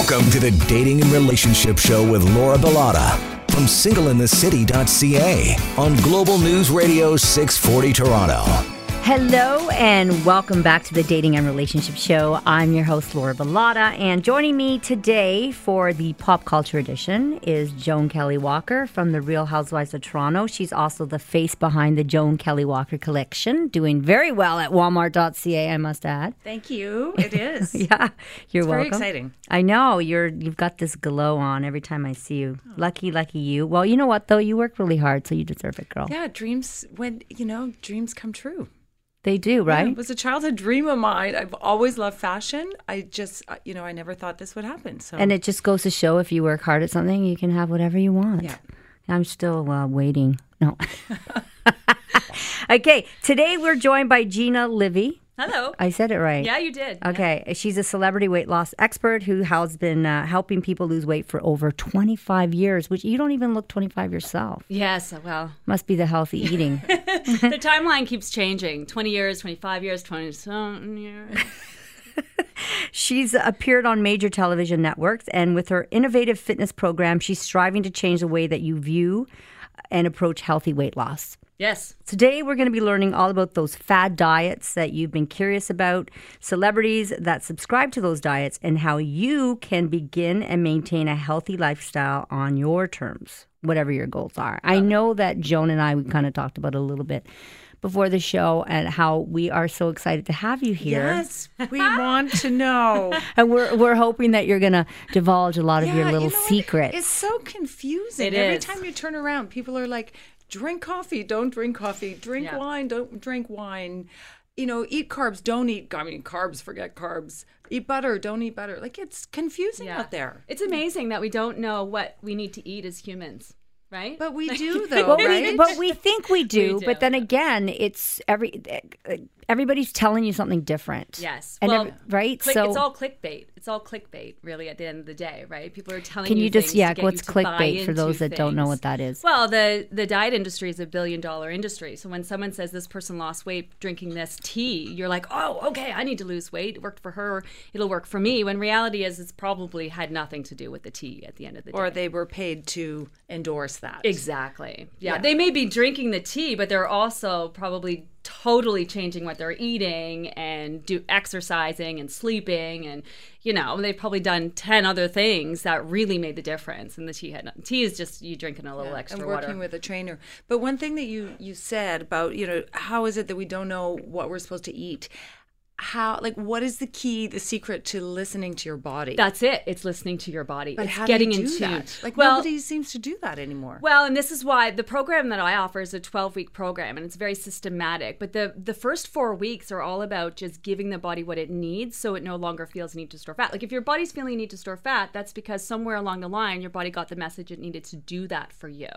Welcome to the Dating and Relationship Show with Laura Bilotta from singleinthecity.ca on Global News Radio 640 Toronto. Hello and welcome back to the Dating and Relationship Show. I'm your host, Laura Bilotta, and joining me today for the Pop Culture Edition is Joan Kelley Walker from the Real Housewives of Toronto. She's also the face behind the Joan Kelley Walker collection, doing very well at Walmart.ca, I must add. Thank you. It is. yeah, you're It's welcome. very exciting. I know you're. You've got this glow on every time I see you. Lucky, lucky you. Well, you know what though? You work really hard, so you deserve it, girl. Yeah, dreams when you know dreams come true. They do, Yeah, right? it was a childhood dream of mine. I've always loved fashion. I just, uh, you know, I never thought this would happen. So And it just goes to show if you work hard at something, you can have whatever you want. Yeah. I'm still uh, waiting. No. okay, today we're joined by Gina Livy. Hello. I said it right. Yeah, you did. Okay, she's a celebrity weight loss expert who has been uh, helping people lose weight for over 25 years, which you don't even look 25 yourself. Yes, well, Must be the healthy eating. the timeline keeps changing 20 years, 25 years, 20 something years. She's appeared on major television networks, and with her innovative fitness program, she's striving to change the way that you view and approach healthy weight loss. Yes. Today, we're going to be learning all about those fad diets that you've been curious about, celebrities that subscribe to those diets, and how you can begin and maintain a healthy lifestyle on your terms, whatever your goals are. I know that Joan and I, we kind of talked about it a little bit before the show and how we are so excited to have you here. yes, we want to know. And we're, we're hoping that you're going to divulge a lot of your Yeah, you little know what? secrets. It's so confusing. It Every is. time you turn around, people are like, "Drink coffee, don't drink coffee. Drink Yeah. wine, don't drink wine." You know, eat carbs, don't eat. I mean, carbs, forget carbs. Eat butter, don't eat butter. Like it's confusing out there. It's amazing that we don't know what we need to eat as humans, right? But we do, though, But right? we, but we think we do, do, But then again, it's every eh, eh, everybody's telling you something different. yes. and well, every- right. click- so it's all clickbait. It's all clickbait, really, at the end of the day, right? People are telling you. can you just yeah? to What's you to buy clickbait for those that don't know what that is? Well, the the diet industry is a billion dollar industry. So when someone says this person lost weight drinking this tea, you're like, oh, okay, I need to lose weight. It worked for her. It'll work for me. When reality is, it's probably had nothing to do with the tea at the end of the day. or they were paid to endorse that. Exactly. Yeah. Yeah. They may be drinking the tea, but they're also probably totally changing what they're eating and do exercising and sleeping and you know, they've probably done 10 other things that really made the difference and the tea had. Tea is just you drinking a little extra and working water. with a trainer. But one thing that you you said about you know how is it that we don't know what we're supposed to eat? How like what is the key, the secret to listening to your body? That's it. It's listening to your body. but it's how getting do you do tune. that? Like well, nobody seems to do that anymore. Well, and this is why the program that I offer is a 12 week program and it's very systematic. But the, the first four weeks are all about just giving the body what it needs so it no longer feels need to store fat. Like if your body's feeling need to store fat, that's because somewhere along the line your body got the message it needed to do that for you.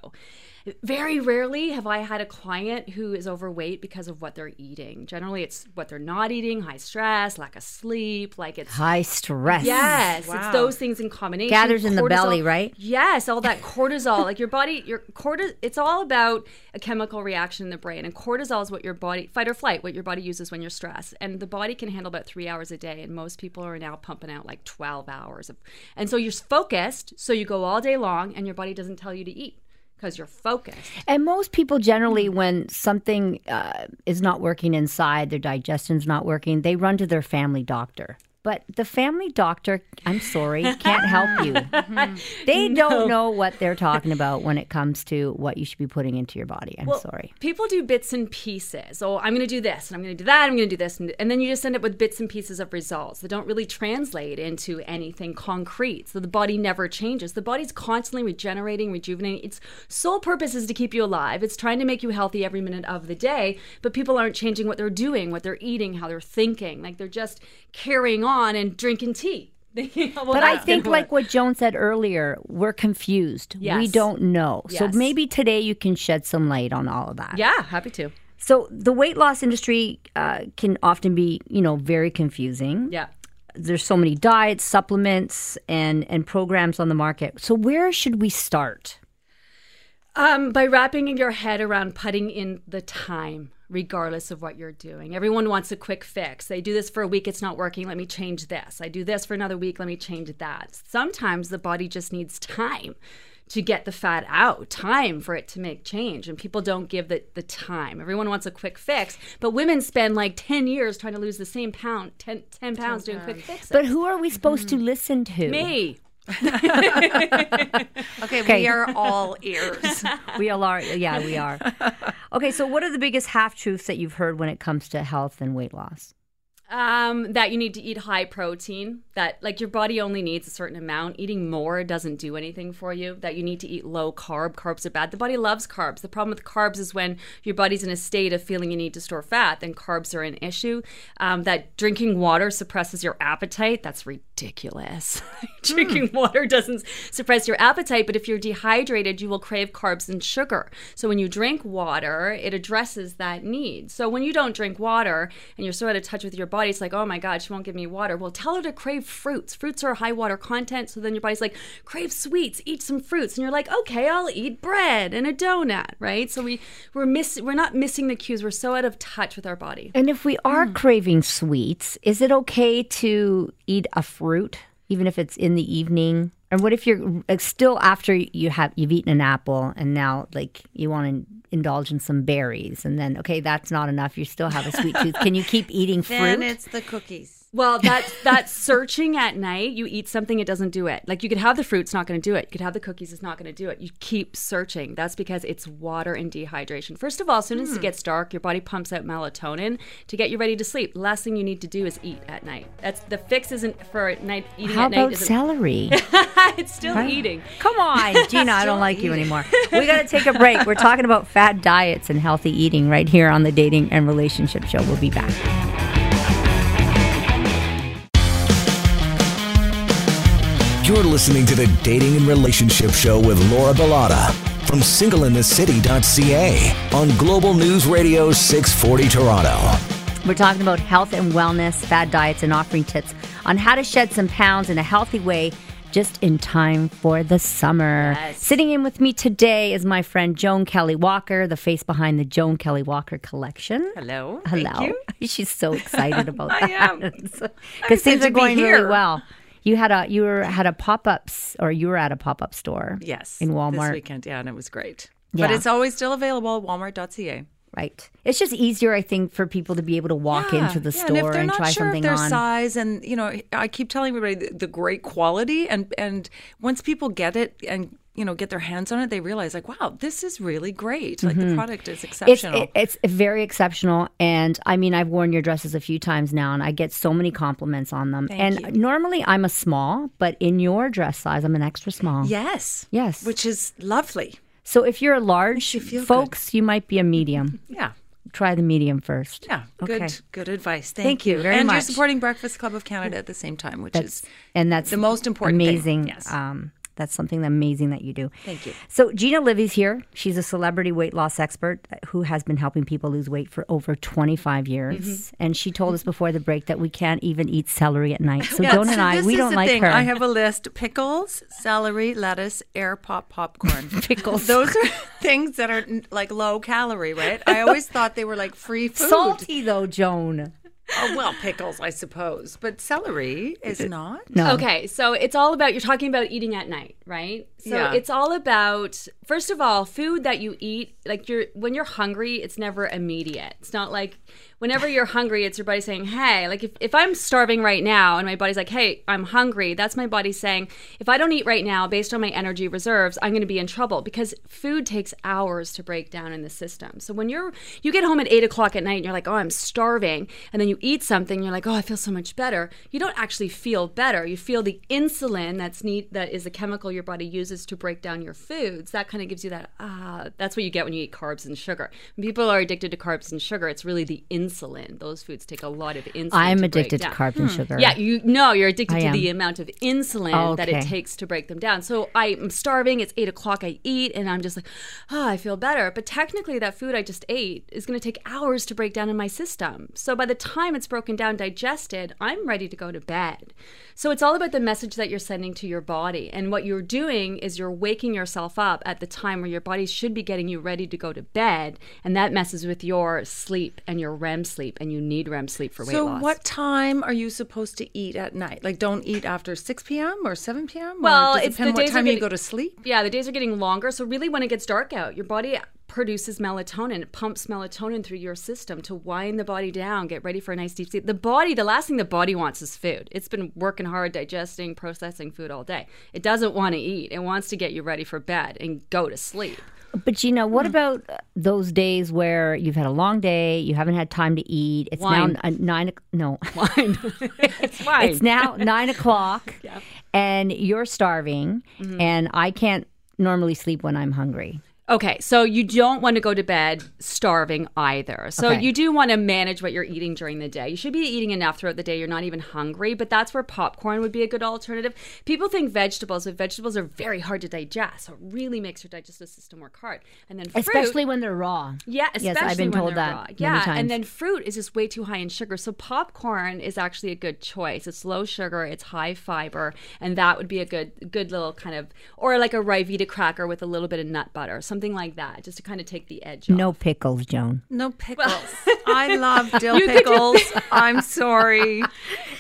Very rarely have I had a client who is overweight because of what they're eating. Generally, it's what they're not eating, high stress, lack of sleep, like it's High stress. Yes, Wow. it's those things in combination. Gathers in the belly, right? Yes, all that cortisol. like your body, your cortisol. It's all about a chemical reaction in the brain, and cortisol is what your body fight or flight, what your body uses when you're stressed. And the body can handle about three hours a day, and most people are now pumping out like twelve hours of. And so you're focused, so you go all day long, and your body doesn't tell you to eat because you're focused. And most people generally, when something uh, is not working inside, their digestion's not working, they run to their family doctor. But the family doctor, I'm sorry, can't help you. They don't know what they're talking about when it comes to what you should be putting into your body. I'm sorry. People do bits and pieces. Oh, I'm going to do this, and I'm going to do that, I'm going to do this. And, and then you just end up with bits and pieces of results that don't really translate into anything concrete. So the body never changes. The body's constantly regenerating, rejuvenating. Its sole purpose is to keep you alive. It's trying to make you healthy every minute of the day, but people aren't changing what they're doing, what they're eating, how they're thinking. Like they're just carrying on and drinking tea. "Oh, well, But I think, like what Joan said earlier, we're confused. We don't know. So maybe today you can shed some light on all of that. Yeah, happy to. So the weight loss industry uh, can often be, you know, very confusing. Yeah. There's so many diets, supplements, and and programs on the market. So where should we start? Um, by wrapping your head around putting in the time, regardless of what you're doing. Everyone wants a quick fix. They do this for a week, it's not working, let me change this. I do this for another week, let me change that. Sometimes the body just needs time to get the fat out, time for it to make change. And people don't give the, the time. Everyone wants a quick fix, but women spend like 10 years trying to lose the same pound, 10, 10 pounds doing quick fixes. But who are we supposed to listen to? Me. Okay, Okay. we are all ears. We all are. Yeah, we are. Okay, so what are the biggest half truths that you've heard when it comes to health and weight loss? Um, that you need to eat high protein, that like your body only needs a certain amount. Eating more doesn't do anything for you. That you need to eat low carb. Carbs are bad. The body loves carbs. The problem with carbs is when your body's in a state of feeling you need to store fat, then carbs are an issue. Um, that drinking water suppresses your appetite. That's ridiculous. Hmm. drinking water doesn't suppress your appetite, but if you're dehydrated, you will crave carbs and sugar. So when you drink water, it addresses that need. So when you don't drink water and you're so out of touch with your body, it's like, oh my God, she won't give me water. Well, tell her to crave fruits. Fruits are high water content. So then your body's like, crave sweets, eat some fruits. And you're like, okay, I'll eat bread and a donut, right? So we, we're miss, we're not missing the cues. We're so out of touch with our body. And if we are hmm. craving sweets, is it okay to eat a fruit, even if it's in the evening? And what if you're like, still after you have you've eaten an apple and now like you want to indulge in some berries and then okay that's not enough you still have a sweet tooth can you keep eating fruit then it's the cookies. Well, that's that's searching at night. You eat something, it doesn't do it. Like you could have the fruit, it's not going to do it. You could have the cookies, it's not going to do it. You keep searching. That's because it's water and dehydration. First of all, as soon as it hmm. gets dark, your body pumps out melatonin to get you ready to sleep. Last thing you need to do is eat at night. That's the fix. Isn't for night eating how at night. about isn't- celery it's still eating. come on gina i don't like you anymore we got to take a break we're talking about fad diets and healthy eating right here on the dating and relationship show we'll be back You're listening to the Dating and Relationship Show with Laura Bilotta from singleinthecity.ca on Global News Radio 640 Toronto. We're talking about health and wellness, fad diets, and offering tips on how to shed some pounds in a healthy way just in time for the summer. Yes. Sitting in with me today is my friend Joan Kelley Walker, the face behind the Joan Kelley Walker collection. Hello. Hello. Thank you. She's so excited about I that. am. Because things to are be going really well. You had a you were had a pop ups or you were at a pop up store. Yes. In Walmart. This weekend, yeah, and it was great. Yeah. But it's always still available at walmart.ca. Right. It's just easier, I think, for people to be able to walk into the yeah, store and if they're and not try sure something of their on. size, and you know, I keep telling everybody the, the great quality, and and once people get it and you know get their hands on it, they realize like, wow, this is really great. Like the product is Mm-hmm. It's exceptional. it, it's very exceptional, and I mean I've worn your dresses a few times now, and I get so many compliments on them. and you. normally I'm a small, but in your dress size, I'm an extra small. yes, Yes. which is lovely. So if you're a large, you feel good. folks, you might be a medium. Yeah. Try the medium first. Yeah, Okay. good, good advice. Thank, Thank you very and much. you're supporting Breakfast Club of Canada at the same time, which That's is and that's the most important thing. Amazing. Yes. Um, that's something amazing that you do. Thank you. So Gina Livy's here. She's a celebrity weight loss expert who has been helping people lose weight for over 25 years. Mm-hmm. And she told us before the break that we can't even eat celery at night. So Yeah, Joan and I, we don't like thing. her. I have a list: pickles, celery, lettuce, air pop popcorn. Pickles. Those are things that are like low calorie, right? I always thought they were like free food. salty though, Joan. Oh, well, pickles, I suppose, but celery is not. No. Okay, so it's all about you're talking about eating at night, right? So Yeah. it's all about first of all, food that you eat, like you're when you're hungry, it's never immediate. It's not like whenever you're hungry, it's your body saying, Hey, like if, if I'm starving right now and my body's like, Hey, I'm hungry, that's my body saying, if I don't eat right now based on my energy reserves, I'm gonna be in trouble because food takes hours to break down in the system. So when you're you get home at eight o'clock at night and you're like, Oh, I'm starving, and then you eat something, you're like, Oh, I feel so much better. You don't actually feel better. You feel the insulin that's neat that is a chemical your body uses to break down your foods. That kind of gives you that ah, that's what you get when you eat carbs and sugar. When people are addicted to carbs and sugar, it's really the insulin insulin. Those foods take a lot of insulin. I'm addicted to carbs and hmm. sugar. Yeah, you no, you're addicted I to am. the amount of insulin that it takes to break them down. So I'm starving. It's eight o'clock. I eat, and I'm just like, oh, I feel better. But technically, that food I just ate is going to take hours to break down in my system. So by the time it's broken down, digested, I'm ready to go to bed. So it's all about the message that you're sending to your body, and what you're doing is you're waking yourself up at the time where your body should be getting you ready to go to bed, and that messes with your sleep and your REM sleep, and you need REM sleep for weight So, loss. So, what time are you supposed to eat at night? Like, don't eat after 6 p.m. or 7 p.m.? Well, it it's the what time you go to sleep? Yeah, the days are getting longer. So really, when it gets dark out, your body produces melatonin. It pumps melatonin through your system to wind the body down, get ready for a nice deep sleep. The body, the last thing the body wants is food. It's been working hard, digesting, processing food all day. It doesn't want to eat. It wants to get you ready for bed and go to sleep. But you know, Hmm. what about uh, those days where you've had a long day, you haven't had time to eat? It's Wine. now uh, nine. o- No, Fine. it's fine. it's now nine o'clock, and you're starving, Mm-hmm. and I can't normally sleep when I'm hungry. Okay, so you don't want to go to bed starving either. So Okay. you do want to manage what you're eating during the day. You should be eating enough throughout the day. You're not even hungry, but that's where popcorn would be a good alternative. People think vegetables, but vegetables are very hard to digest. So it really makes your digestive system work hard. And then fruit, Especially when they're raw. yeah, especially Yes, I've been when told they're that raw. Yeah, and then fruit is just way too high in sugar. So popcorn is actually a good choice. It's low sugar, it's high fiber, and that would be a good good little kind of or like a Ryvita cracker with a little bit of nut butter, something like that, just to kind of take the edge off. No pickles, Joan. No pickles. I love dill You could do- pickles. I'm sorry.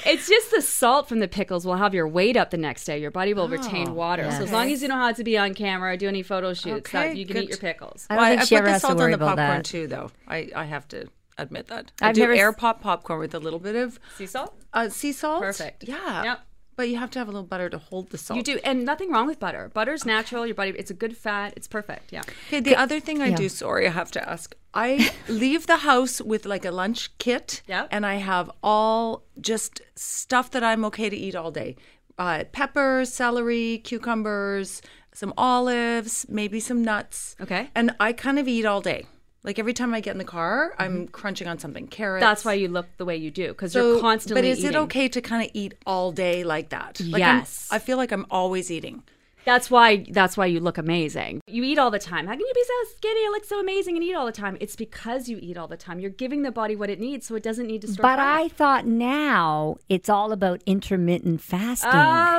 It's just the salt from the pickles will have your weight up the next day. Your body will retain water. So as long as you don't have to be on camera or do any photo shoots, that Okay, you can good. eat your pickles. I don't Well, think I she put ever the has to salt worry on the about popcorn that. too, though. I, I have to admit that. I I've do never air pop popcorn with a little bit of Sea salt? uh, sea salt. Perfect. Yeah. Yep. But you have to have a little butter to hold the salt. You do, and nothing wrong with butter. Butter's natural. Your body, it's a good fat. It's perfect. Yeah. Okay, the other thing I yeah. do, sorry, I have to ask. I leave the house with like a lunch kit, Yep. and I have all just stuff that I'm okay to eat all day: uh, peppers, celery, cucumbers, some olives, maybe some nuts. Okay. and I kind of eat all day. Like every time I get in the car, I'm crunching on something. Carrots. Mm-hmm. That's why you look the way you do because So- you're constantly. But is it okay to kind of eat all day like that? Like I'm- Yes. I feel like I'm always eating. That's why. That's why you look amazing. You eat all the time. How can you be so skinny and look so amazing and eat all the time? It's because you eat all the time. You're giving the body what it needs, so it doesn't need to store. But fat. I thought now it's all about intermittent fasting.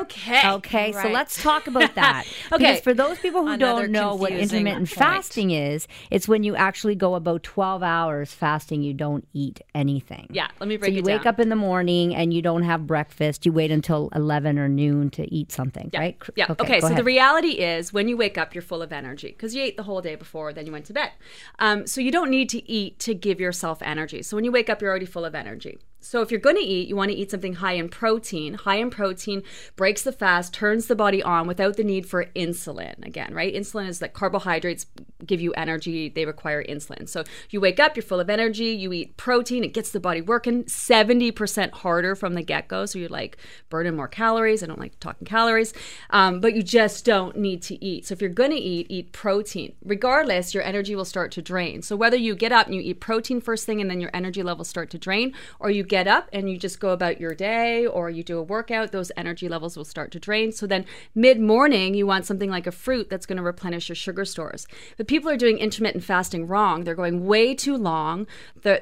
Okay. Okay, so let's talk about that. Okay. Because for those people who Another don't know what intermittent point. fasting is, it's when you actually go about 12 hours fasting, you don't eat anything. Yeah, let me break So you wake up in the morning and you don't have breakfast. You wait until 11 or noon to eat something, Yeah. right? Yeah. Okay. go so the reality is, when you wake up, you're full of energy because you ate the whole day before, then you went to bed. Um, so you don't need to eat to give yourself energy. So when you wake up, you're already full of energy. So if you're going to eat, you want to eat something high in protein. High in protein breaks the fast, turns the body on without the need for insulin. Again, right? Insulin is like carbohydrates give you energy, they require insulin. So you wake up, you're full of energy, you eat protein, it gets the body working 70% harder from the get go. So you're like burning more calories. I don't like talking calories, um, but you just don't need to eat. So if you're going to eat, eat protein. Regardless, your energy will start to drain. So whether you get up and you eat protein first thing and then your energy levels start to drain, or you get up and you just go about your day or you do a workout, those energy levels will start to drain. So then mid morning, you want something like a fruit that's going to replenish your sugar stores. But people are doing intermittent fasting wrong. They're going way too long,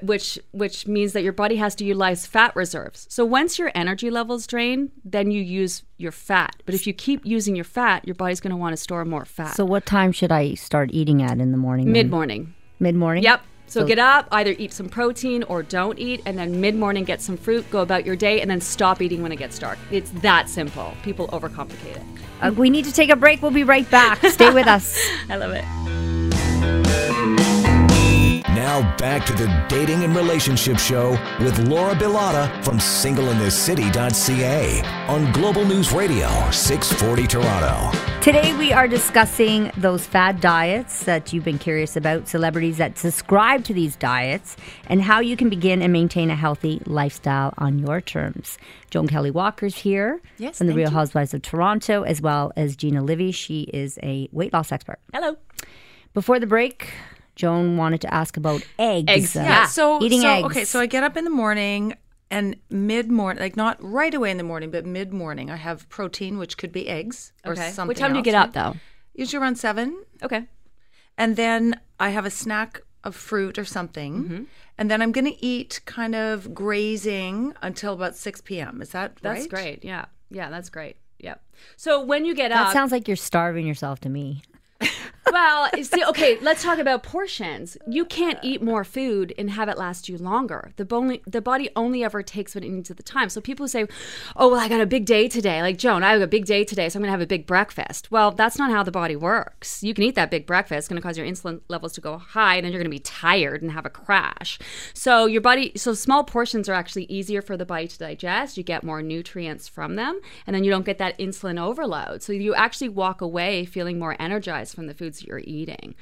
which which means that your body has to utilize fat reserves. So once your energy levels drain, then you use your fat. But if you keep using your fat, your body's going to want to store more fat. So what time should I start eating at in the morning? mid morning. Mid morning? Yep. So, get up, either eat some protein or don't eat, and then mid morning get some fruit, go about your day, and then stop eating when it gets dark. It's that simple. People overcomplicate it. Uh, we need to take a break. We'll be right back. Stay with us. I love it. Now back to the Dating and Relationship Show with Laura Bilotta from singleinthecity.ca on Global News Radio 640 Toronto. Today we are discussing those fad diets that you've been curious about, celebrities that subscribe to these diets, and how you can begin and maintain a healthy lifestyle on your terms. Joan Kelley Walker's here Yes, from the Real you. Housewives of Toronto, as well as Gina Livy. She is a weight loss expert. Hello. Before the break, Joan wanted to ask about eggs. Eggs, Uh, yeah. So eating so, eggs. Okay, so I get up in the morning and mid morning, like not right away in the morning, but mid morning, I have protein, which could be eggs or Okay. something. What time do you get up though? Usually around seven, Okay. and then I have a snack of fruit or something, Mm-hmm. and then I'm going to eat kind of grazing until about six p.m. Is that That's right? great. Yeah. Yeah, that's great. Yep. So when you get that up, That sounds like you're starving yourself to me. well, see, okay, let's talk about portions. You can't eat more food and have it last you longer. The body, the body only ever takes what it needs at the time. So people say, "Oh, well, I got a big day today." Like Joan, I have a big day today, so I'm going to have a big breakfast. Well, that's not how the body works. You can eat that big breakfast, it's going to cause your insulin levels to go high, and then you're going to be tired and have a crash. So your body, so small portions are actually easier for the body to digest. You get more nutrients from them, and then you don't get that insulin overload. So you actually walk away feeling more energized from the foods you're eating.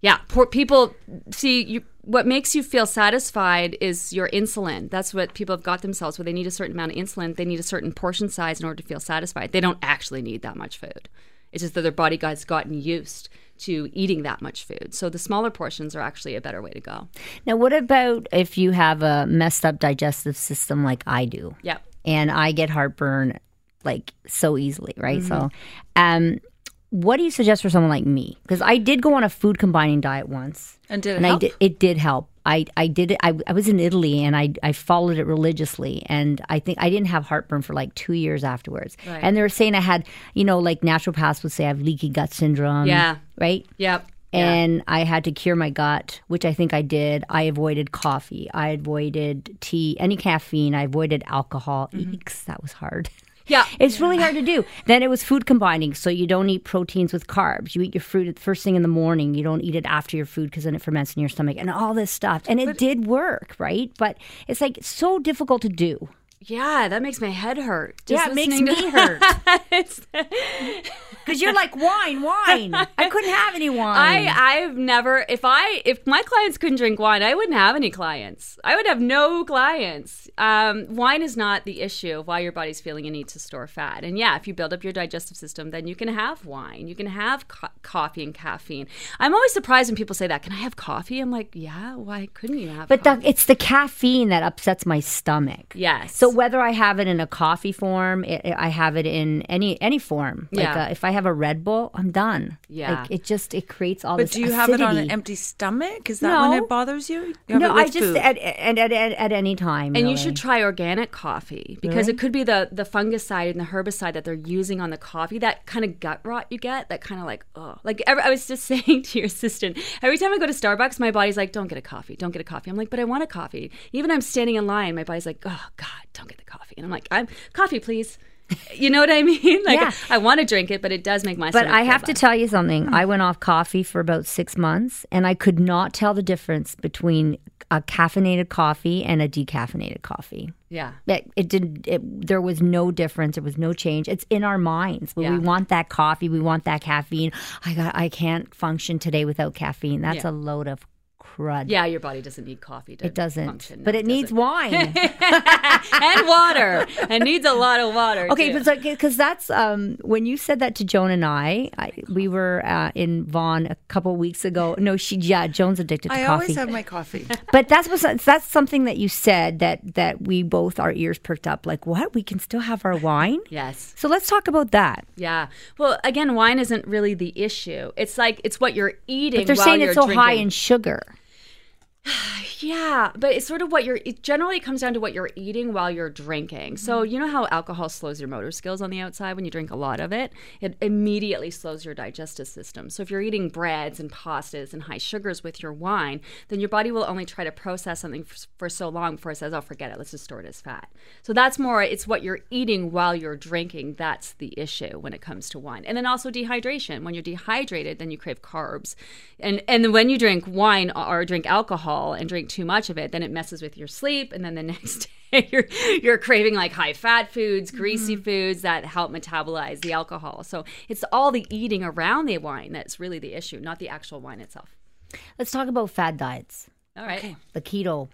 Yeah, poor people see you. What makes you feel satisfied is your insulin. That's what people have got themselves. Where they need a certain amount of insulin, they need a certain portion size in order to feel satisfied. They don't actually need that much food. It's just that their body has gotten used to eating that much food. So the smaller portions are actually a better way to go. Now, what about if you have a messed up digestive system like I do? Yeah. and I get heartburn like so easily, right? So, Mm-hmm. um, what do you suggest for someone like me? Because I did go on a food combining diet once, And did it and I did. It did help. I, I did it. I, I was in Italy and I, I followed it religiously. And I think I didn't have heartburn for like two years afterwards. Right. And they were saying I had, you know, like naturopaths would say I have leaky gut syndrome. Yeah. Right. Yep. And I had to cure my gut, which I think I did. I avoided coffee. I avoided tea, any caffeine. I avoided alcohol. Mm-hmm. Eeks, that was hard. Yeah. It's really hard to do. Then it was food combining. So you don't eat proteins with carbs. You eat your fruit first thing in the morning. You don't eat it after your food because then it ferments in your stomach and all this stuff. And it did work, right? But it's like so difficult to do. Yeah, that makes my head hurt. Yeah, it makes me hurt. Because you're like, wine, wine. I couldn't have any wine. I I've never if I if my clients couldn't drink wine, I wouldn't have any clients. I would have no clients. Um, wine is not the issue of why your body's feeling a need to store fat. And yeah, if you build up your digestive system, then you can have wine. You can have co- coffee and caffeine. I'm always surprised when people say that. Can I have coffee? I'm like, yeah. Why couldn't you have? But coffee? the, it's the caffeine that upsets my stomach. yes. So whether I have it in a coffee form, it, I have it in any any form. Like Yeah. uh, if I have a Red Bull, I'm done. Yeah. Like it just it creates all But this. But do you have it on an empty stomach? Is that when it bothers you? you No, I just at, at, at, at, at any time. And you should try organic coffee because it could be the the fungicide and the herbicide that they're using on the coffee. That kind of gut rot you get. That kind of like oh, like every, I was just saying to your assistant. Every time I go to Starbucks, my body's like, "Don't get a coffee. Don't get a coffee." I'm like, "But I want a coffee." Even I'm standing in line, my body's like, "Oh God, don't get the coffee." And I'm like, "I'm coffee, please." You know what I mean? Like Yeah. I want to drink it, but it does make my. But I have to tell you something. Hmm. I went off coffee for about six months, and I could not tell the difference between a caffeinated coffee and a decaffeinated coffee. Yeah. It, it didn't. It, there was no difference. There was no change. It's in our minds. Yeah. We want that coffee. We want that caffeine. I got. I can't function today without caffeine. That's Yeah. a load of crud. Yeah, your body doesn't need coffee to It doesn't. function. but No, it needs doesn't. wine. and water. It needs a lot of water. Okay, too. because that's um, when you said that to Joan and I. I we were uh, in Vaughan a couple weeks ago. No, she yeah, Joan's addicted to I coffee. always have my coffee. but that's what that's something that you said that that we both our ears perked up. Like what? We can still have our wine. yes. So let's talk about that. Yeah. Well, again, wine isn't really the issue. It's like it's what you're eating. But they're while saying you're it's so high in sugar. Yeah, but it's sort of what you're. It generally comes down to what you're eating while you're drinking. So mm-hmm. you know how alcohol slows your motor skills on the outside when you drink a lot of it. It immediately slows your digestive system. So if you're eating breads and pastas and high sugars with your wine, then your body will only try to process something for, for so long before it says, "Oh, forget it. Let's just store it as fat." So that's more. It's what you're eating while you're drinking. That's the issue when it comes to wine. And then also dehydration. When you're dehydrated, then you crave carbs, and and when you drink wine or drink alcohol and drink too much of it, then it messes with your sleep, and then the next day you're you're craving like high fat foods, greasy mm-hmm. foods that help metabolize the alcohol. So it's all the eating around the wine that's really the issue, not the actual wine itself. Let's talk about fad diets. All right. The keto.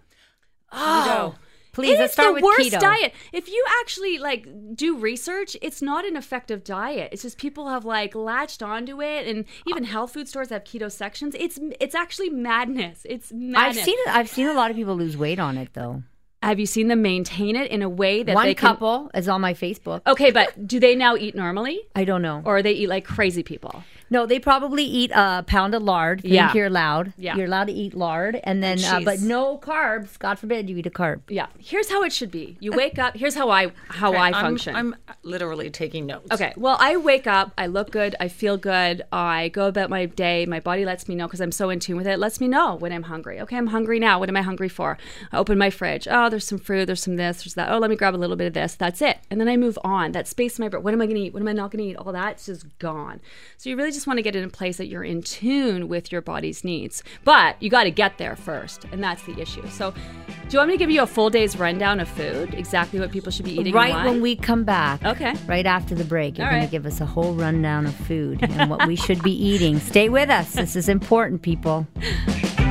Oh, Please, It let's start the with worst keto. diet. If you actually like do research, it's not an effective diet. It's just people have like latched onto it, and even uh, health food stores have keto sections. It's it's actually madness. It's madness. I've seen it. I've seen a lot of people lose weight on it though. Have you seen them maintain it in a way that One they can? couple is on my Facebook. Okay, but do they now eat normally, I don't know. or they eat like crazy people? No, they probably eat a pound of lard. Think Yeah. you're allowed. Yeah. You're allowed to eat lard, and then uh, but no carbs. God forbid you eat a carb. Yeah. Here's how it should be. You wake up. Here's how I how I I'm- function. I'm, literally taking notes. Okay. Well, I wake up, I look good, I feel good, I go about my day. My body lets me know because I'm so in tune with it. it. Lets me know when I'm hungry. Okay, I'm hungry now. What am I hungry for? I open my fridge. Oh, there's some fruit. There's some this. There's that. Oh, let me grab a little bit of this. That's it. And then I move on. That space in my brain. What am I going to eat? What am I not going to eat? All that's just gone. So you really just want to get it in place that you're in tune with your body's needs. But you got to get there first, and that's the issue. So, do you want me to give you a full day's rundown of food? Exactly what people should be eating. Right when we come back. Okay. Right after the break, you're All going right. to give us a whole rundown of food and what we should be eating. Stay with us. This is important, people.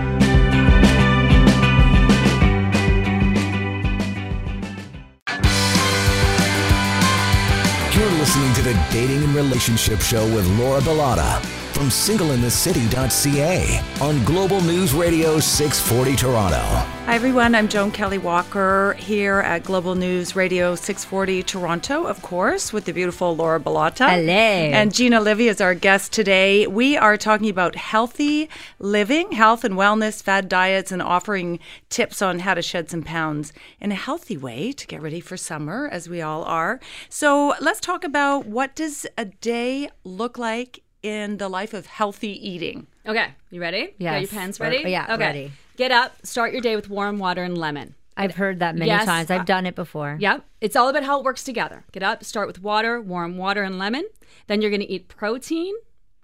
listening to the Dating and Relationship Show with Laura Bilotta from singleinthecity.ca on Global News Radio 640 Toronto. Hi, everyone. I'm Joan Kelley Walker here at Global News Radio 640 Toronto, of course, with the beautiful Laura Bilotta. Hello. And Gina Livy is our guest today. We are talking about healthy living, health and wellness, fad diets, and offering tips on how to shed some pounds in a healthy way to get ready for summer, as we all are. So let's talk about what does a day look like in the life of healthy eating? Okay, you ready? Got your Yes. pens ready? yeah, okay. ready. Get up, start your day with warm water and lemon. I've heard that many Yes, times. I've uh, done it before. Yep. It's all about how it works together. Get up, start with water, warm water and lemon. Then you're going to eat protein.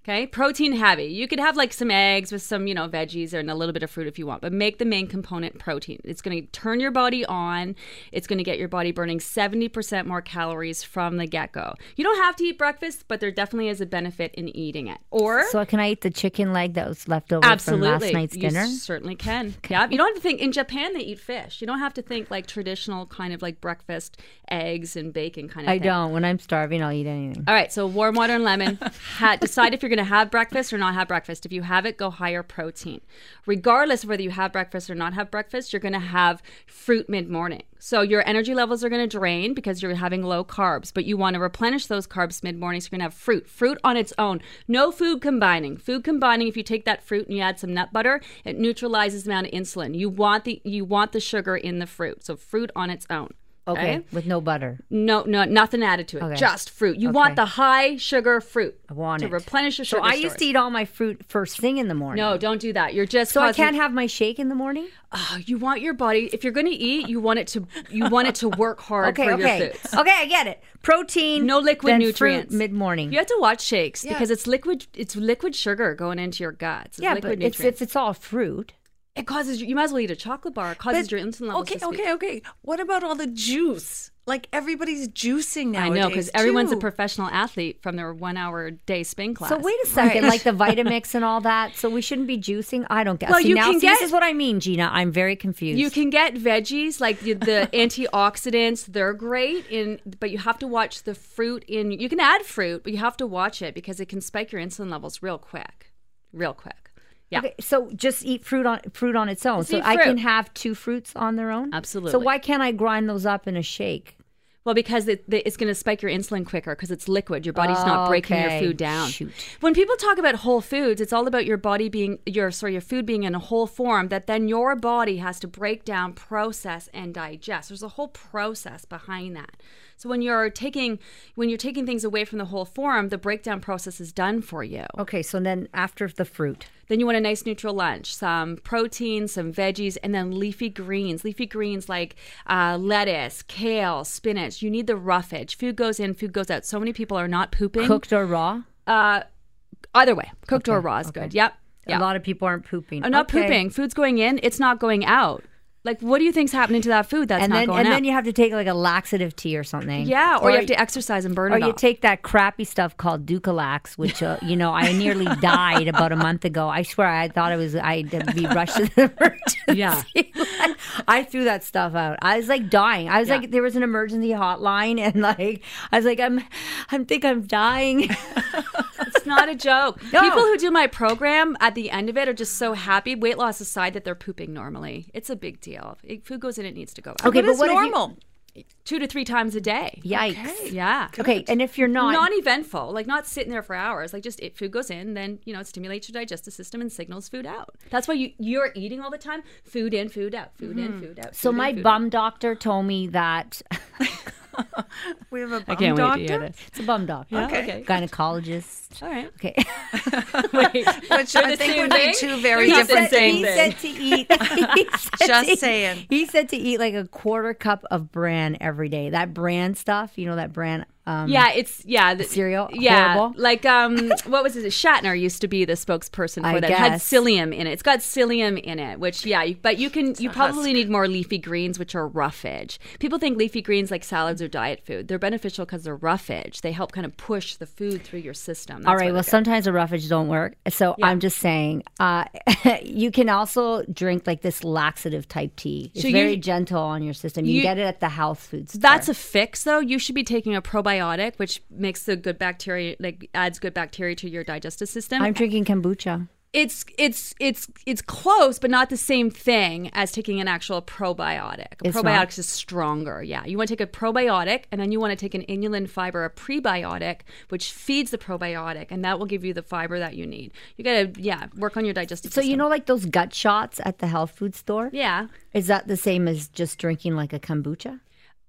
Okay, protein heavy. You could have like some eggs with some, you know, veggies and a little bit of fruit if you want, but make the main component protein. It's going to turn your body on. It's going to get your body burning 70% more calories from the get go. You don't have to eat breakfast, but there definitely is a benefit in eating it. Or So can I eat the chicken leg that was left over Absolutely. from last night's you dinner? certainly can. Yeah. You don't have to think in Japan they eat fish. You don't have to think like traditional kind of like breakfast eggs and bacon kind of I thing. don't. When I'm starving, I'll eat anything. All right, so warm water and lemon. ha- decide if you're going to have breakfast or not have breakfast. If you have it, go higher protein. Regardless of whether you have breakfast or not have breakfast, you're going to have fruit mid morning. So your energy levels are going to drain because you're having low carbs, but you want to replenish those carbs mid morning. So you're going to have fruit. Fruit on its own. No food combining. Food combining, if you take that fruit and you add some nut butter, it neutralizes the amount of insulin. You want the you want the sugar in the fruit. So fruit on its own. Okay, with no butter. No, no, nothing added to it. Okay. Just fruit. You Okay. want the high sugar fruit. I want to it. replenish your So sugar. I used stores. to eat all my fruit first thing in the morning. No, don't do that. You're just So I can't have my shake in the morning. Oh, you want your body. If you're going to eat, you want it to. You want it to work hard Okay, for okay, your foods. okay. I get it. Protein, No liquid nutrients. Mid morning. You have to watch shakes because it's liquid. It's liquid sugar going into your guts. It's Yeah, but it's, if it's all fruit. It causes you. You might as well eat a chocolate bar. It causes But- your insulin levels Okay, to speak. okay, okay. What about all the juice? Like everybody's juicing now. I know because everyone's a professional athlete from their one-hour day spin class. So wait a second, Right. like the Vitamix and all that. So we shouldn't be juicing. I don't get. Well, see, you now, can see, this get- is what I mean, Gina. I'm very confused. You can get veggies like the, the antioxidants; they're great. In but you have to watch the fruit. In you can add fruit, but you have to watch it because it can spike your insulin levels real quick, real quick. Yeah. Okay, so just eat fruit on fruit on its own. Just so I can have two fruits on their own. Absolutely. So why can't I grind those up in a shake? Well, because it, the- it's going to spike your insulin quicker because it's liquid. Your body's not breaking your food down. Shoot. When people talk about whole foods, it's all about your body being your sorry, your food being in a whole form that then your body has to break down, process, and digest. There's a whole process behind that. So when you're taking when you're taking things away from the whole form, the breakdown process is done for you. Okay, so then after the fruit, Then you want a nice neutral lunch, some protein, some veggies, and then leafy greens. Leafy greens like uh, lettuce, kale, spinach. You need the roughage. Food goes in, food goes out. So many people are not pooping. cooked or raw. Uh, either way, cooked or raw is good. Yep. A lot of people aren't pooping. I'm not Okay. pooping. Food's going in. It's not going out. Like, what do you think's happening to that food that's and not then going and out? then you have to take like a laxative tea or something. yeah, or, you have to exercise and burn or it Or you off. take that crappy stuff called Dulcolax, which uh, you know I nearly died about a month ago. I swear I thought it was I'd be rushed to the emergency. Yeah. I threw that stuff out. I was like dying. I was Yeah. like there was an emergency hotline, and like I was like I'm I think I'm dying. It's not a joke. No. People who do my program at the end of it are just so happy, weight loss aside, that they're pooping normally. It's a big deal. If food goes in, it needs to go out. Okay, What but is what you- normal? Two to three times a day. Yikes. Yeah. Okay, and if you're not, non-eventful like not sitting there for hours like just it, food goes in then you know it stimulates your digestive system and signals food out that's why you you're eating all the time food in food out food in mm. food out so in, my food out. bum doctor told me that We have a bum I can't doctor. wait to hear this it's a bum doctor. Yeah, okay. Gynecologist. all right Okay. Wait. Which I the think same would be two very They're not the different same he things. thing. said to eat. said Just to- saying. He said to eat like a quarter cup of bran every day. That bran stuff, you know, that bran. Um, yeah it's yeah the, Cereal? yeah Horrible? like um what was it Shatner used to be the spokesperson for I that it had guess. psyllium in it it's got psyllium in it which yeah you, but you can you probably need more leafy greens which are roughage people think leafy greens like salads or diet food they're beneficial because they're roughage they help kind of push the food through your system That's All why right. they're Well, good. sometimes the roughage don't work. So Yeah. I'm just saying, uh, you can also drink like this laxative type tea. It's So you- very gentle on your system. You, you- get it at the health food store. That's a fix, though. You should be taking a probiotic, which makes the good bacteria, like adds good bacteria to your digestive system. I'm drinking kombucha. it's it's it's it's close, but not the same thing as taking an actual probiotic. A It's probiotic not? is stronger. Yeah, you want to take a probiotic, and then you want to take an inulin fiber, a prebiotic, which feeds the probiotic, and that will give you the fiber that you need. You got to yeah work on your digestive. So you know, like those gut shots at the health food store. yeah. Is that the same as just drinking like a kombucha?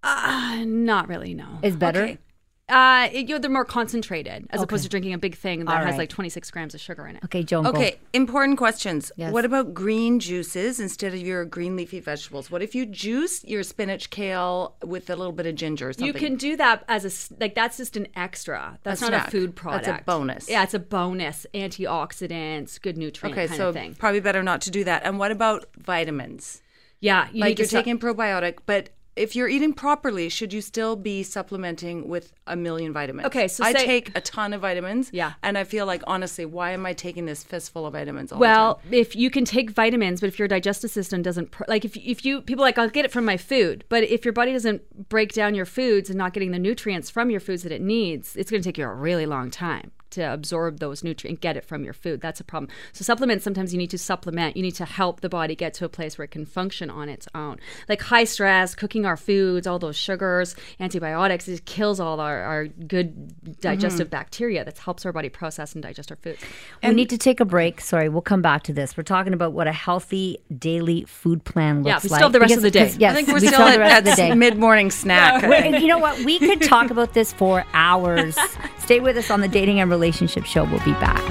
Uh, not really. No. Is better. Okay. Uh, it, you know, they're more concentrated as opposed to drinking a big thing that All has right. like 26 grams of sugar in it. Okay, Joan. Okay, important questions. Yes. What about green juices instead of your green leafy vegetables? What if you juice your spinach, kale with a little bit of ginger or something? You can do that as a like that's just an extra. That's A not snack. a food product. That's a bonus. Yeah, it's a bonus. Antioxidants, good nutrient Okay, kind so of thing. probably better not to do that. And what about vitamins? Yeah, you like need you're su- taking probiotic, but if you're eating properly, should you still be supplementing with a million vitamins? Okay, so I say- take a ton of vitamins. Yeah. and I feel like honestly, why am I taking this fistful of vitamins all Well, the time? if you can take vitamins, but if your digestive system doesn't, pr- like if if you people are like I'll get it from my food, but if your body doesn't break down your foods and not getting the nutrients from your foods that it needs, it's going to take you a really long time to absorb those nutrients, get it from your food. That's a problem. So supplements, sometimes you need to supplement. You need to help the body get to a place where it can function on its own. Like high stress, cooking our foods, all those sugars, antibiotics, it kills all our, our good digestive mm-hmm. bacteria that helps our body process and digest our foods. we need to take a break. Sorry, we'll come back to this. We're talking about what a healthy daily food plan looks Yeah, like. we still have the rest of the day. Yes, I think we're we still have at the rest of the that day. mid-morning snack. And you know what? We could talk about this for hours. Stay with us on the Dating and Relationship Show. We'll be back.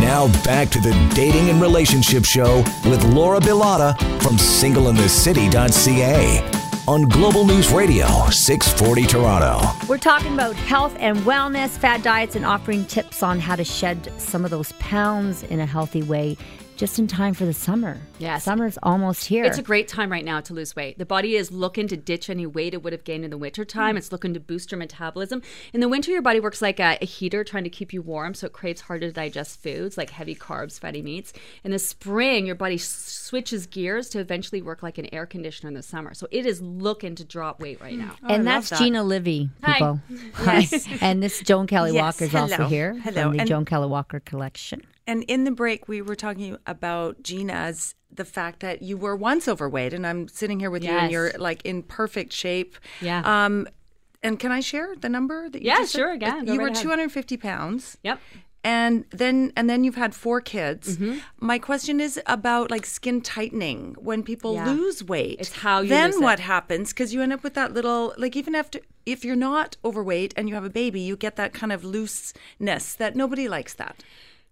Now back to the Dating and Relationship Show with Laura Bilotta from singleinthecity.ca on Global News Radio 640 Toronto. We're talking about health and wellness, fad diets, and offering tips on how to shed some of those pounds in a healthy way just in time for the summer. Yes. Summer's almost here. It's a great time right now to lose weight. The body is looking to ditch any weight it would have gained in the winter time. Mm. It's looking to boost your metabolism. In the winter, your body works like a, a heater trying to keep you warm, so it craves harder to digest foods like heavy carbs, fatty meats. In the spring, your body s- switches gears to eventually work like an air conditioner in the summer. So it is looking to drop weight right now. and I that's that. Gina Livy, Hi. people. Hi. and this Joan Kelley Yes, Walker is also here Hello. from the And- Joan Kelley Walker collection. And in the break, we were talking about Gina's the fact that you were once overweight, and I'm sitting here with you, and you're like in perfect shape. Yeah. Um, and can I share the number that you Yeah, said? sure, again, go You were right ahead. 250 pounds. Yep. And then and then you've had four kids. Mm-hmm. My question is about like skin tightening when people Yeah. lose weight. It's how you Then lose it. what happens? Because you end up with that little like even after if you're not overweight and you have a baby, you get that kind of looseness that nobody likes that.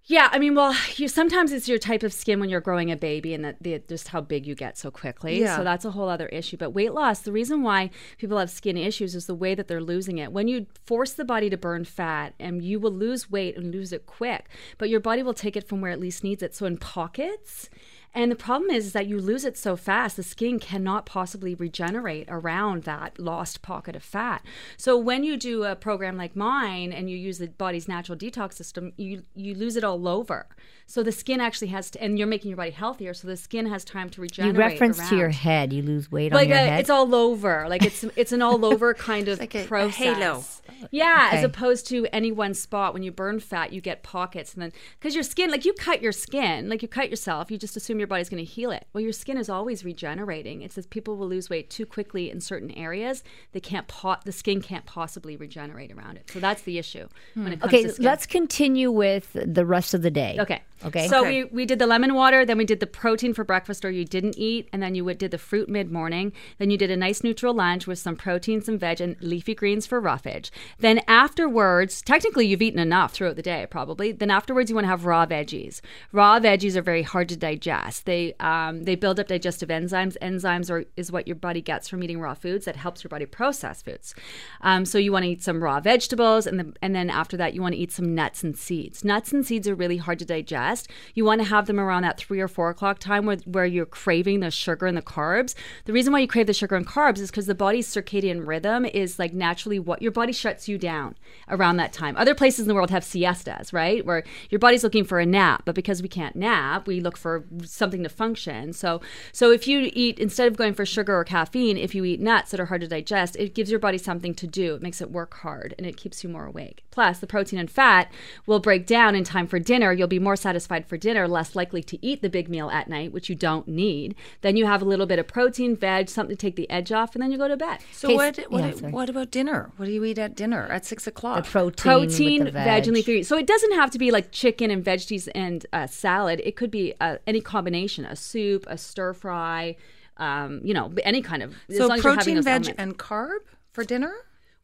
Yeah, I mean, well, you sometimes it's your type of skin when you're growing a baby, and that the, just how big you get so quickly. Yeah. So that's a whole other issue. But weight loss, the reason why people have skin issues is the way that they're losing it. When you force the body to burn fat, and you will lose weight and lose it quick, but your body will take it from where it least needs it. So in pockets. And the problem is, is that you lose it so fast, the skin cannot possibly regenerate around that lost pocket of fat. So when you do a program like mine and you use the body's natural detox system, you you lose it all over. So the skin actually has to, and you're making your body healthier. So the skin has time to regenerate. You regenerate. reference to your head. You lose weight like on your a, head. it's all over. Like it's it's an all over kind of like a- a process. halo. Yeah, as opposed to any one spot. When you burn fat, you get pockets, and then because your skin, like you cut your skin, like you cut yourself, you just assume your body's going to heal it. Well, your skin is always regenerating. It says people will lose weight too quickly in certain areas. They can't po- the skin can't possibly regenerate around it. So that's the issue hmm. when it comes okay, to skin. let's continue with the rest of the day. Okay. Okay. So Okay. we, we did the lemon water, then we did the protein for breakfast or you didn't eat, and then you would- did the fruit mid morning. Then you did a nice neutral lunch with some protein, some veg, and leafy greens for roughage. Then afterwards, technically you've eaten enough throughout the day, probably. Then afterwards you want to have raw veggies. Raw veggies are very hard to digest. They um, they build up digestive enzymes. Enzymes are is what your body gets from eating raw foods that helps your body process foods. Um, so you want to eat some raw vegetables, and the, and then after that you want to eat some nuts and seeds. Nuts and seeds are really hard to digest. You want to have them around that three or four o'clock time where, where you're craving the sugar and the carbs. The reason why you crave the sugar and carbs is because the body's circadian rhythm is like naturally what your body shuts you down around that time. Other places in the world have siestas, right? Where your body's looking for a nap, but because we can't nap, we look for something to function. So so if you eat instead of going for sugar or caffeine, if you eat nuts that are hard to digest, it gives your body something to do. It makes it work hard and it keeps you more awake. Plus, the protein and fat will break down in time for dinner. You'll be more satisfied for dinner, less likely to eat the big meal at night, which you don't need. Then you have a little bit of protein, veg, something to take the edge off, and then you go to bed. So Okay, what what, yeah, what about dinner? What do you eat at dinner at six the o'clock? protein, protein, with the veg. and leafy. So it doesn't have to be like chicken and veggies and uh, salad. It could be uh, any combination: a soup, a stir fry, um, you know, any kind of. so as you're protein, those veg, elements. and carb for dinner.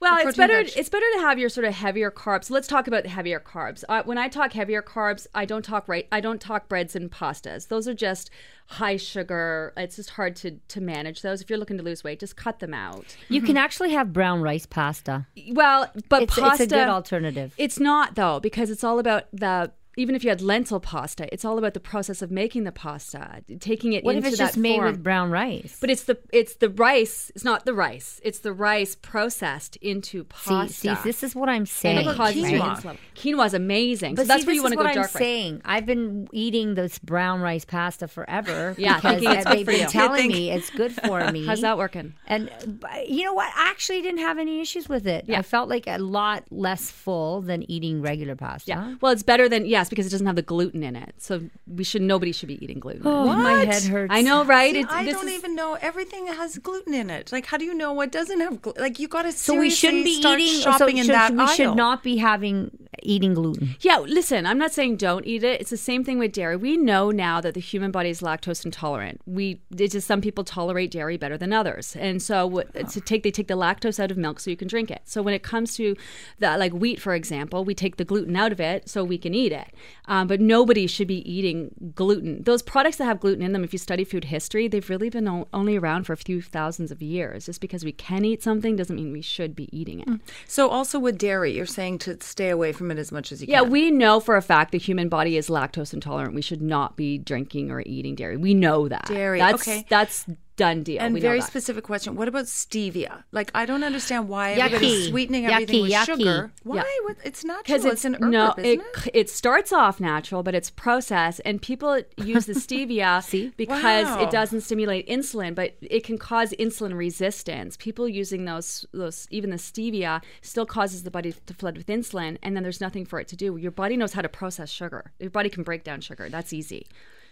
Well, it's better. veg? It's better to have your sort of heavier carbs. Let's talk about the heavier carbs. Uh, when I talk heavier carbs, I don't talk right. I don't talk breads and pastas. Those are just high sugar. It's just hard to to manage those. If you're looking to lose weight, just cut them out. You can actually have brown rice pasta. Well, but It's, pasta. it's a good alternative. It's not though, because it's all about the. Even if you had lentil pasta, it's all about the process of making the pasta, taking it What if it's that just made form. with brown rice? But it's the it's the rice. It's not the rice. It's the rice processed into pasta. see, this is what I'm and saying. it quinoa? insulin. Quinoa is amazing. But so that's see, where you want is to what go I'm rice. saying. I've been eating this brown rice pasta forever. Yeah, because it's they've been you. telling me it's good for me. How's that working? And uh, you know what? I actually didn't have any issues with it. Yeah. I felt like a lot less full than eating regular pasta. Yeah. Well, it's better than yes because it doesn't have the gluten in it. So we should nobody should be eating gluten. Oh, my head hurts. I know, right? See, It's- I this don't is- even know. Everything has gluten in it. Like, how do you know what doesn't have gluten? Like, you got to So we shouldn't be start eating. shopping so in should- that we aisle. should not be having eating gluten. Yeah, listen, I'm not saying don't eat it. It's the same thing with dairy. We know now that the human body is lactose intolerant. We it's just some people tolerate dairy better than others. And so what, to take they take the lactose out of milk so you can drink it. So when it comes to the like wheat for example, we take the gluten out of it so we can eat it. Um, but nobody should be eating gluten. Those products that have gluten in them, if you study food history, they've really been o- only around for a few thousands of years. Just because we can eat something doesn't mean we should be eating it. So, also with dairy, you're saying to stay away from it as much as you Yeah, can. Yeah, we know for a fact the human body is lactose intolerant. We should not be drinking or eating dairy. We know that. Dairy, That's, okay. That's done deal. And we very specific question. What about stevia? Like, I don't understand why Yucky. everybody's sweetening everything with yucky. sugar. Why? Yeah. What? It's natural. because It's, an herb, no, it? it, it starts off natural, but it's processed, and people use the stevia because Wow. it doesn't stimulate insulin, but it can cause insulin resistance. People using those, those even the stevia still causes the body to flood with insulin, and then there's nothing for it to do. Your body knows how to process sugar. Your body can break down sugar. That's easy.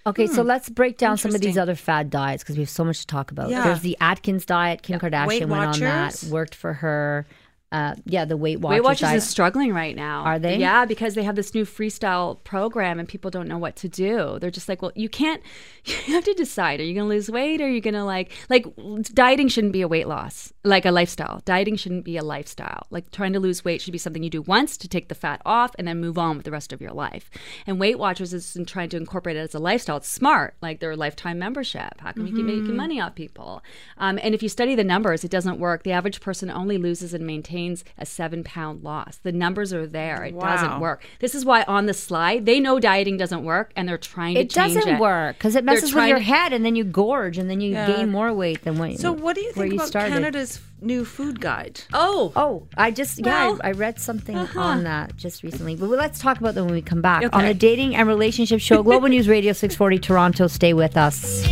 Okay, so hmm. let's break down some of these other fad diets because we have so much to talk about. Yeah. There's the Atkins diet. Kim Weight Kardashian went on that, worked for her. Uh, yeah, the Weight Watchers. Weight Watchers diet. is struggling right now. Are they? Yeah, because they have this new freestyle program and people don't know what to do. They're just like, well, you can't. You have to decide: are you going to lose weight, or are you going to like like dieting shouldn't be a weight loss, like a lifestyle. Dieting shouldn't be a lifestyle. Like trying to lose weight should be something you do once to take the fat off and then move on with the rest of your life. And Weight Watchers is trying to incorporate it as a lifestyle. It's smart, like their lifetime membership. How can we keep making money off people? Um, and if you study the numbers, it doesn't work. The average person only loses and maintains a seven pound loss. The numbers are there. It Wow. doesn't work. This is why on the slide they know dieting doesn't work and they're trying to It change doesn't work because it messes with your to- head, and then you gorge, and then you gain more weight than what. So, what do you think you about started. Canada's new food guide? Oh, Oh, I just Well, yeah, I, I read something uh-huh. on that just recently. But let's talk about that when we come back on Okay. the dating and relationship show, Global News Radio 640 Toronto. Stay with us.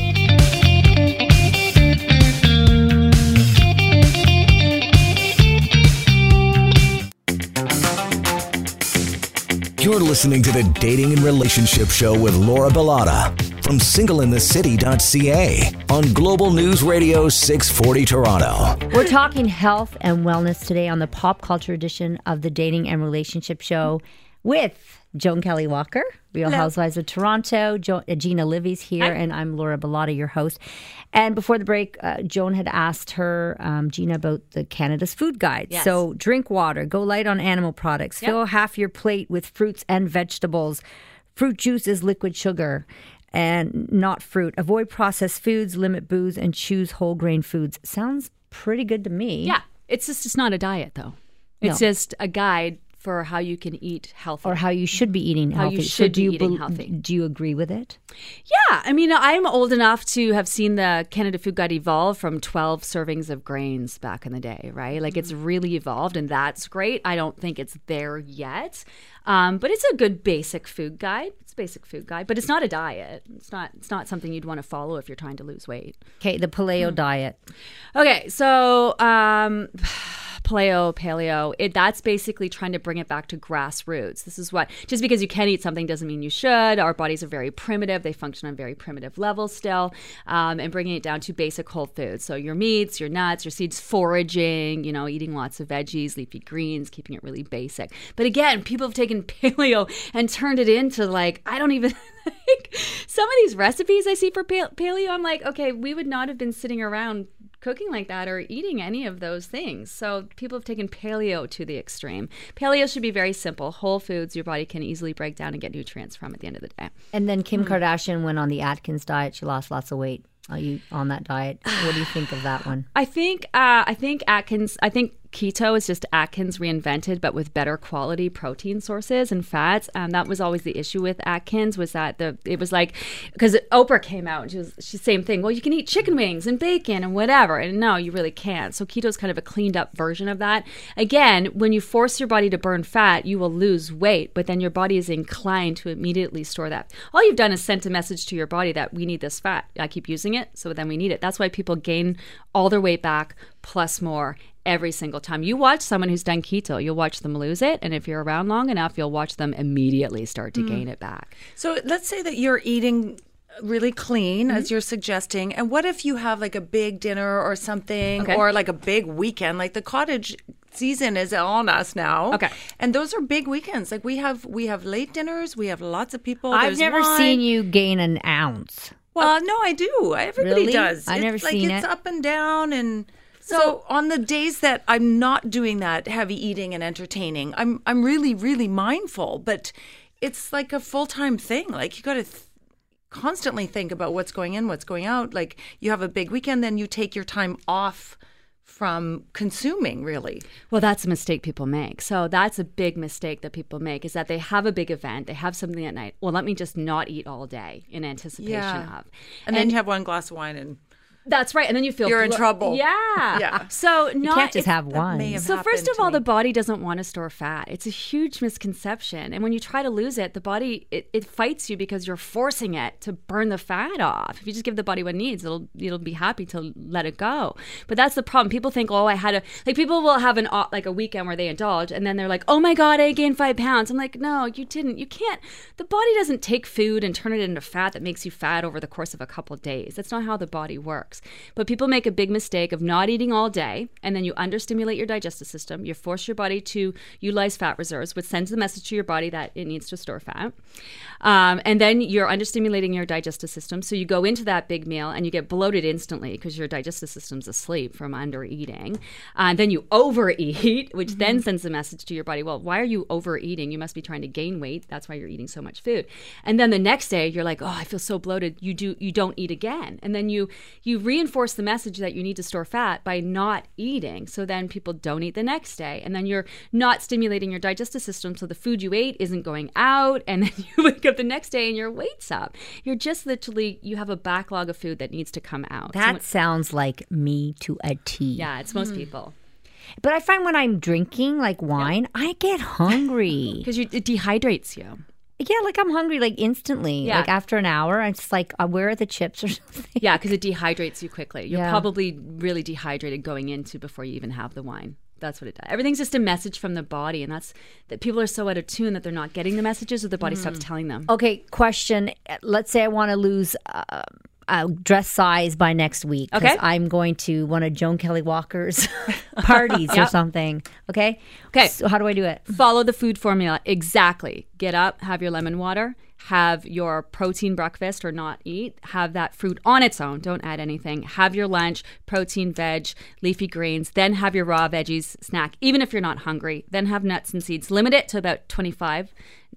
You're listening to the Dating and Relationship Show with Laura Bilotta from singleinthecity.ca on Global News Radio 640 Toronto. We're talking health and wellness today on the pop culture edition of the dating and relationship show with Joan Kelley Walker, Real Housewives of Toronto. Jo- uh, Gina Livy's here, and I'm Laura Bilotta, your host. And before the break, uh, Joan had asked her, um, Gina, about the Canada's food guide. Yes. So drink water, go light on animal products, fill half your plate with fruits and vegetables. Fruit juice is liquid sugar and not fruit. Avoid processed foods, limit booze, and choose whole grain foods. Sounds pretty good to me. yeah. It's just it's not a diet though. It's No. just a guide for how you can eat healthy. Or how you should be eating How healthy. you so should do be you eating bel- healthy. Do you agree with it? Yeah, I mean, I'm old enough to have seen the Canada Food Guide evolve from 12 servings of grains back in the day, right? Like it's really evolved, and that's great. I don't think it's there yet, um, but it's a good basic food guide. It's a basic food guide, but it's not a diet. It's not. It's not something you'd want to follow if you're trying to lose weight. Okay, the paleo diet. Okay, so um, paleo, paleo, it, that's basically trying to bring it back to grassroots. This is what, just because you can eat something doesn't mean you should. Our bodies are very primitive, they function on very primitive levels still, um, and bringing it down to basic whole foods. So your meats, your nuts, your seeds, foraging, you know, eating lots of veggies, leafy greens, keeping it really basic. But again, people have taken paleo and turned it into like, I don't even. Like some of these recipes I see for paleo, I'm like, okay, we would not have been sitting around cooking like that or eating any of those things. So people have taken paleo to the extreme. Paleo should be very simple, whole foods your body can easily break down and get nutrients from at the end of the day. And then Kim Hmm. Kardashian went on the Atkins diet. She lost lots of weight. Are you on that diet? What do you think of that one? I think uh, I think Atkins. I think keto is just Atkins reinvented, but with better quality protein sources and fats. Um, that was always the issue with Atkins was that the it was like because Oprah came out and she was she same thing. Well, you can eat chicken wings and bacon and whatever, and no, you really can't. So keto is kind of a cleaned up version of that. Again, when you force your body to burn fat, you will lose weight, but then your body is inclined to immediately store that. All you've done is sent a message to your body that we need this fat. I keep using it, so then we need it. That's why people gain all their weight back plus more every single time. You watch someone who's done keto, you'll watch them lose it, and if you're around long enough, you'll watch them immediately start to gain it back. So let's say that you're eating really clean Mm-hmm. as you're suggesting and what if you have like a big dinner or something Okay. or like a big weekend like the cottage season is on us now Okay. and those are big weekends like we have we have late dinners we have lots of people I've never wine. seen you gain an ounce. well no i do everybody Really? does I've It's never like seen it's it. up and down and so on the days that I'm not doing that heavy eating and entertaining, I'm I'm really really mindful, but it's like a full-time thing. Like you got to th- constantly think about what's going in, what's going out. Like you have a big weekend, then you take your time off from consuming. Really, Well, that's a mistake people make. So that's a big mistake that people make is that they have a big event, they have something at night. Well, let me just not eat all day in anticipation Yeah. of. and, then you have one glass of wine and That's right, and then you feel You're in trouble. Yeah, Yeah. So You can't just have one. have So first of all, me. the body doesn't want to store fat. It's a huge misconception, and when you try to lose it, the body it, it fights you because you're forcing it to burn the fat off. If you just give the body what it needs, it'll it'll be happy to let it go. But that's the problem. People think, oh, I had a like people will have an au- like a weekend where they indulge, and then they're like, oh my god, I gained five pounds. I'm like, no, you didn't. You can't. The body doesn't take food and turn it into fat that makes you fat over the course of a couple of days. That's not how the body works. Works. But people make a big mistake of not eating all day, and then you understimulate your digestive system. You force your body to utilize fat reserves, which sends the message to your body that it needs to store fat. Um, and then you're understimulating your digestive system. So you go into that big meal and you get bloated instantly because your digestive system's asleep from under eating. Uh, then you overeat, which mm-hmm. then sends a message to your body well, why are you overeating? You must be trying to gain weight. That's why you're eating so much food. And then the next day, you're like, oh, I feel so bloated. You do you don't eat again, and then you you reinforce the message that you need to store fat by not eating. So then people don't eat the next day, and then you're not stimulating your digestive system, so the food you ate isn't going out, and then you wake up the next day and your weight's up. You're just literally you have a backlog of food that needs to come out. That so sounds like me to a T. Yeah, it's most mm. people. But I find when I'm drinking like wine, yeah. I get hungry because it dehydrates you. Yeah, like I'm hungry like instantly. Yeah. Like after an hour, I'm just like, uh, where are the chips or something? Yeah, because it dehydrates you quickly. You're yeah. probably really dehydrated going into before you even have the wine. That's what it does. Everything's just a message from the body, and that's that people are so out of tune that they're not getting the messages, or the body mm. stops telling them. Okay, question. Let's say I want to lose. Uh, uh, dress size by next week. Okay. I'm going to one of Joan Kelley Walker's parties yep. or something. Okay. Okay. So how do I do it? Follow the food formula exactly. Get up, have your lemon water, have your protein breakfast or not eat. Have that fruit on its own. Don't add anything. Have your lunch, protein, veg, leafy greens. Then have your raw veggies snack, even if you're not hungry. Then have nuts and seeds. Limit it to about 25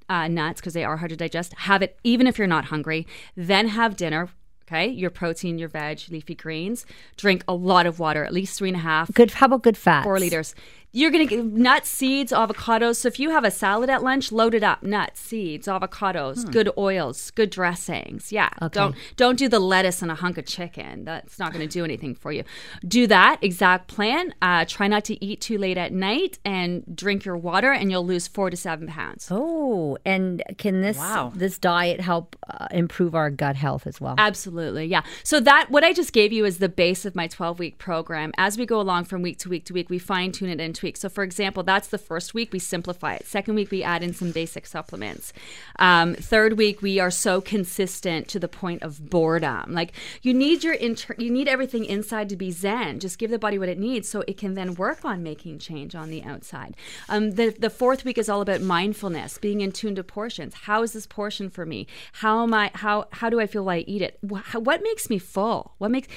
uh, nuts because they are hard to digest. Have it even if you're not hungry. Then have dinner Okay, your protein, your veg, leafy greens. Drink a lot of water, at least three and a half. Good. How about good fat? Four liters. You're going to get nuts, seeds, avocados. So if you have a salad at lunch, load it up. Nuts, seeds, avocados, hmm. good oils, good dressings. Yeah. Okay. Don't don't do the lettuce and a hunk of chicken. That's not going to do anything for you. Do that exact plan. Uh, try not to eat too late at night and drink your water, and you'll lose four to seven pounds. Oh, and can this wow. this diet help uh, improve our gut health as well? Absolutely. Yeah. So that what I just gave you is the base of my 12 week program. As we go along from week to week to week, we fine tune it into week. So, for example, that's the first week we simplify it. Second week we add in some basic supplements. Um, third week we are so consistent to the point of boredom. Like you need your inter- you need everything inside to be zen. Just give the body what it needs so it can then work on making change on the outside. Um, the the fourth week is all about mindfulness, being in tune to portions. How is this portion for me? How am I? How how do I feel while I eat it? What makes me full? What makes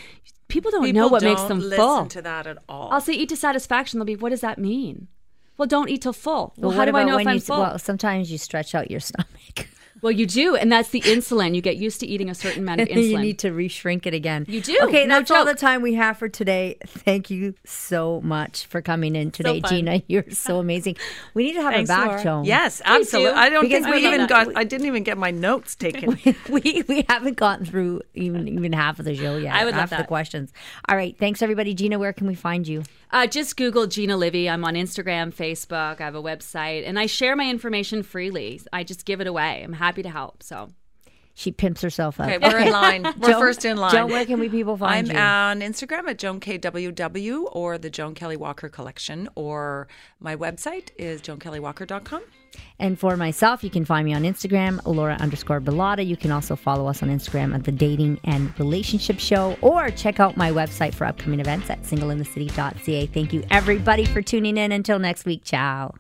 people don't people know what don't makes them listen full. to that at all. I'll say eat to satisfaction. They'll be, what does that mean? Well, don't eat till full. Well, well how do I know if I'm you, full? Well, sometimes you stretch out your stomach. Well, you do, and that's the insulin. You get used to eating a certain amount of insulin. you need to reshrink it again. You do. Okay, no that's joke. all the time we have for today. Thank you so much for coming in today, so Gina. You're so amazing. We need to have Thanks, her back, Laura. Joan. Yes, absolutely. I don't because think we even got. I didn't even get my notes taken. we we haven't gotten through even even half of the show yet. I would half love that. the questions. All right, thanks everybody. Gina, where can we find you? Uh, just Google Gina Livy. I'm on Instagram, Facebook. I have a website, and I share my information freely. I just give it away. I'm happy to help. So she pimps herself up. Okay, we're in line. We're Joan, first in line. Joan, where can we people find I'm you? I'm on Instagram at Joan KWW or the Joan Kelley Walker Collection, or my website is joankelleywalker.com. And for myself, you can find me on Instagram, Laura underscore Bilotta. You can also follow us on Instagram at The Dating and Relationship Show or check out my website for upcoming events at singleinthecity.ca. Thank you, everybody, for tuning in. Until next week, ciao.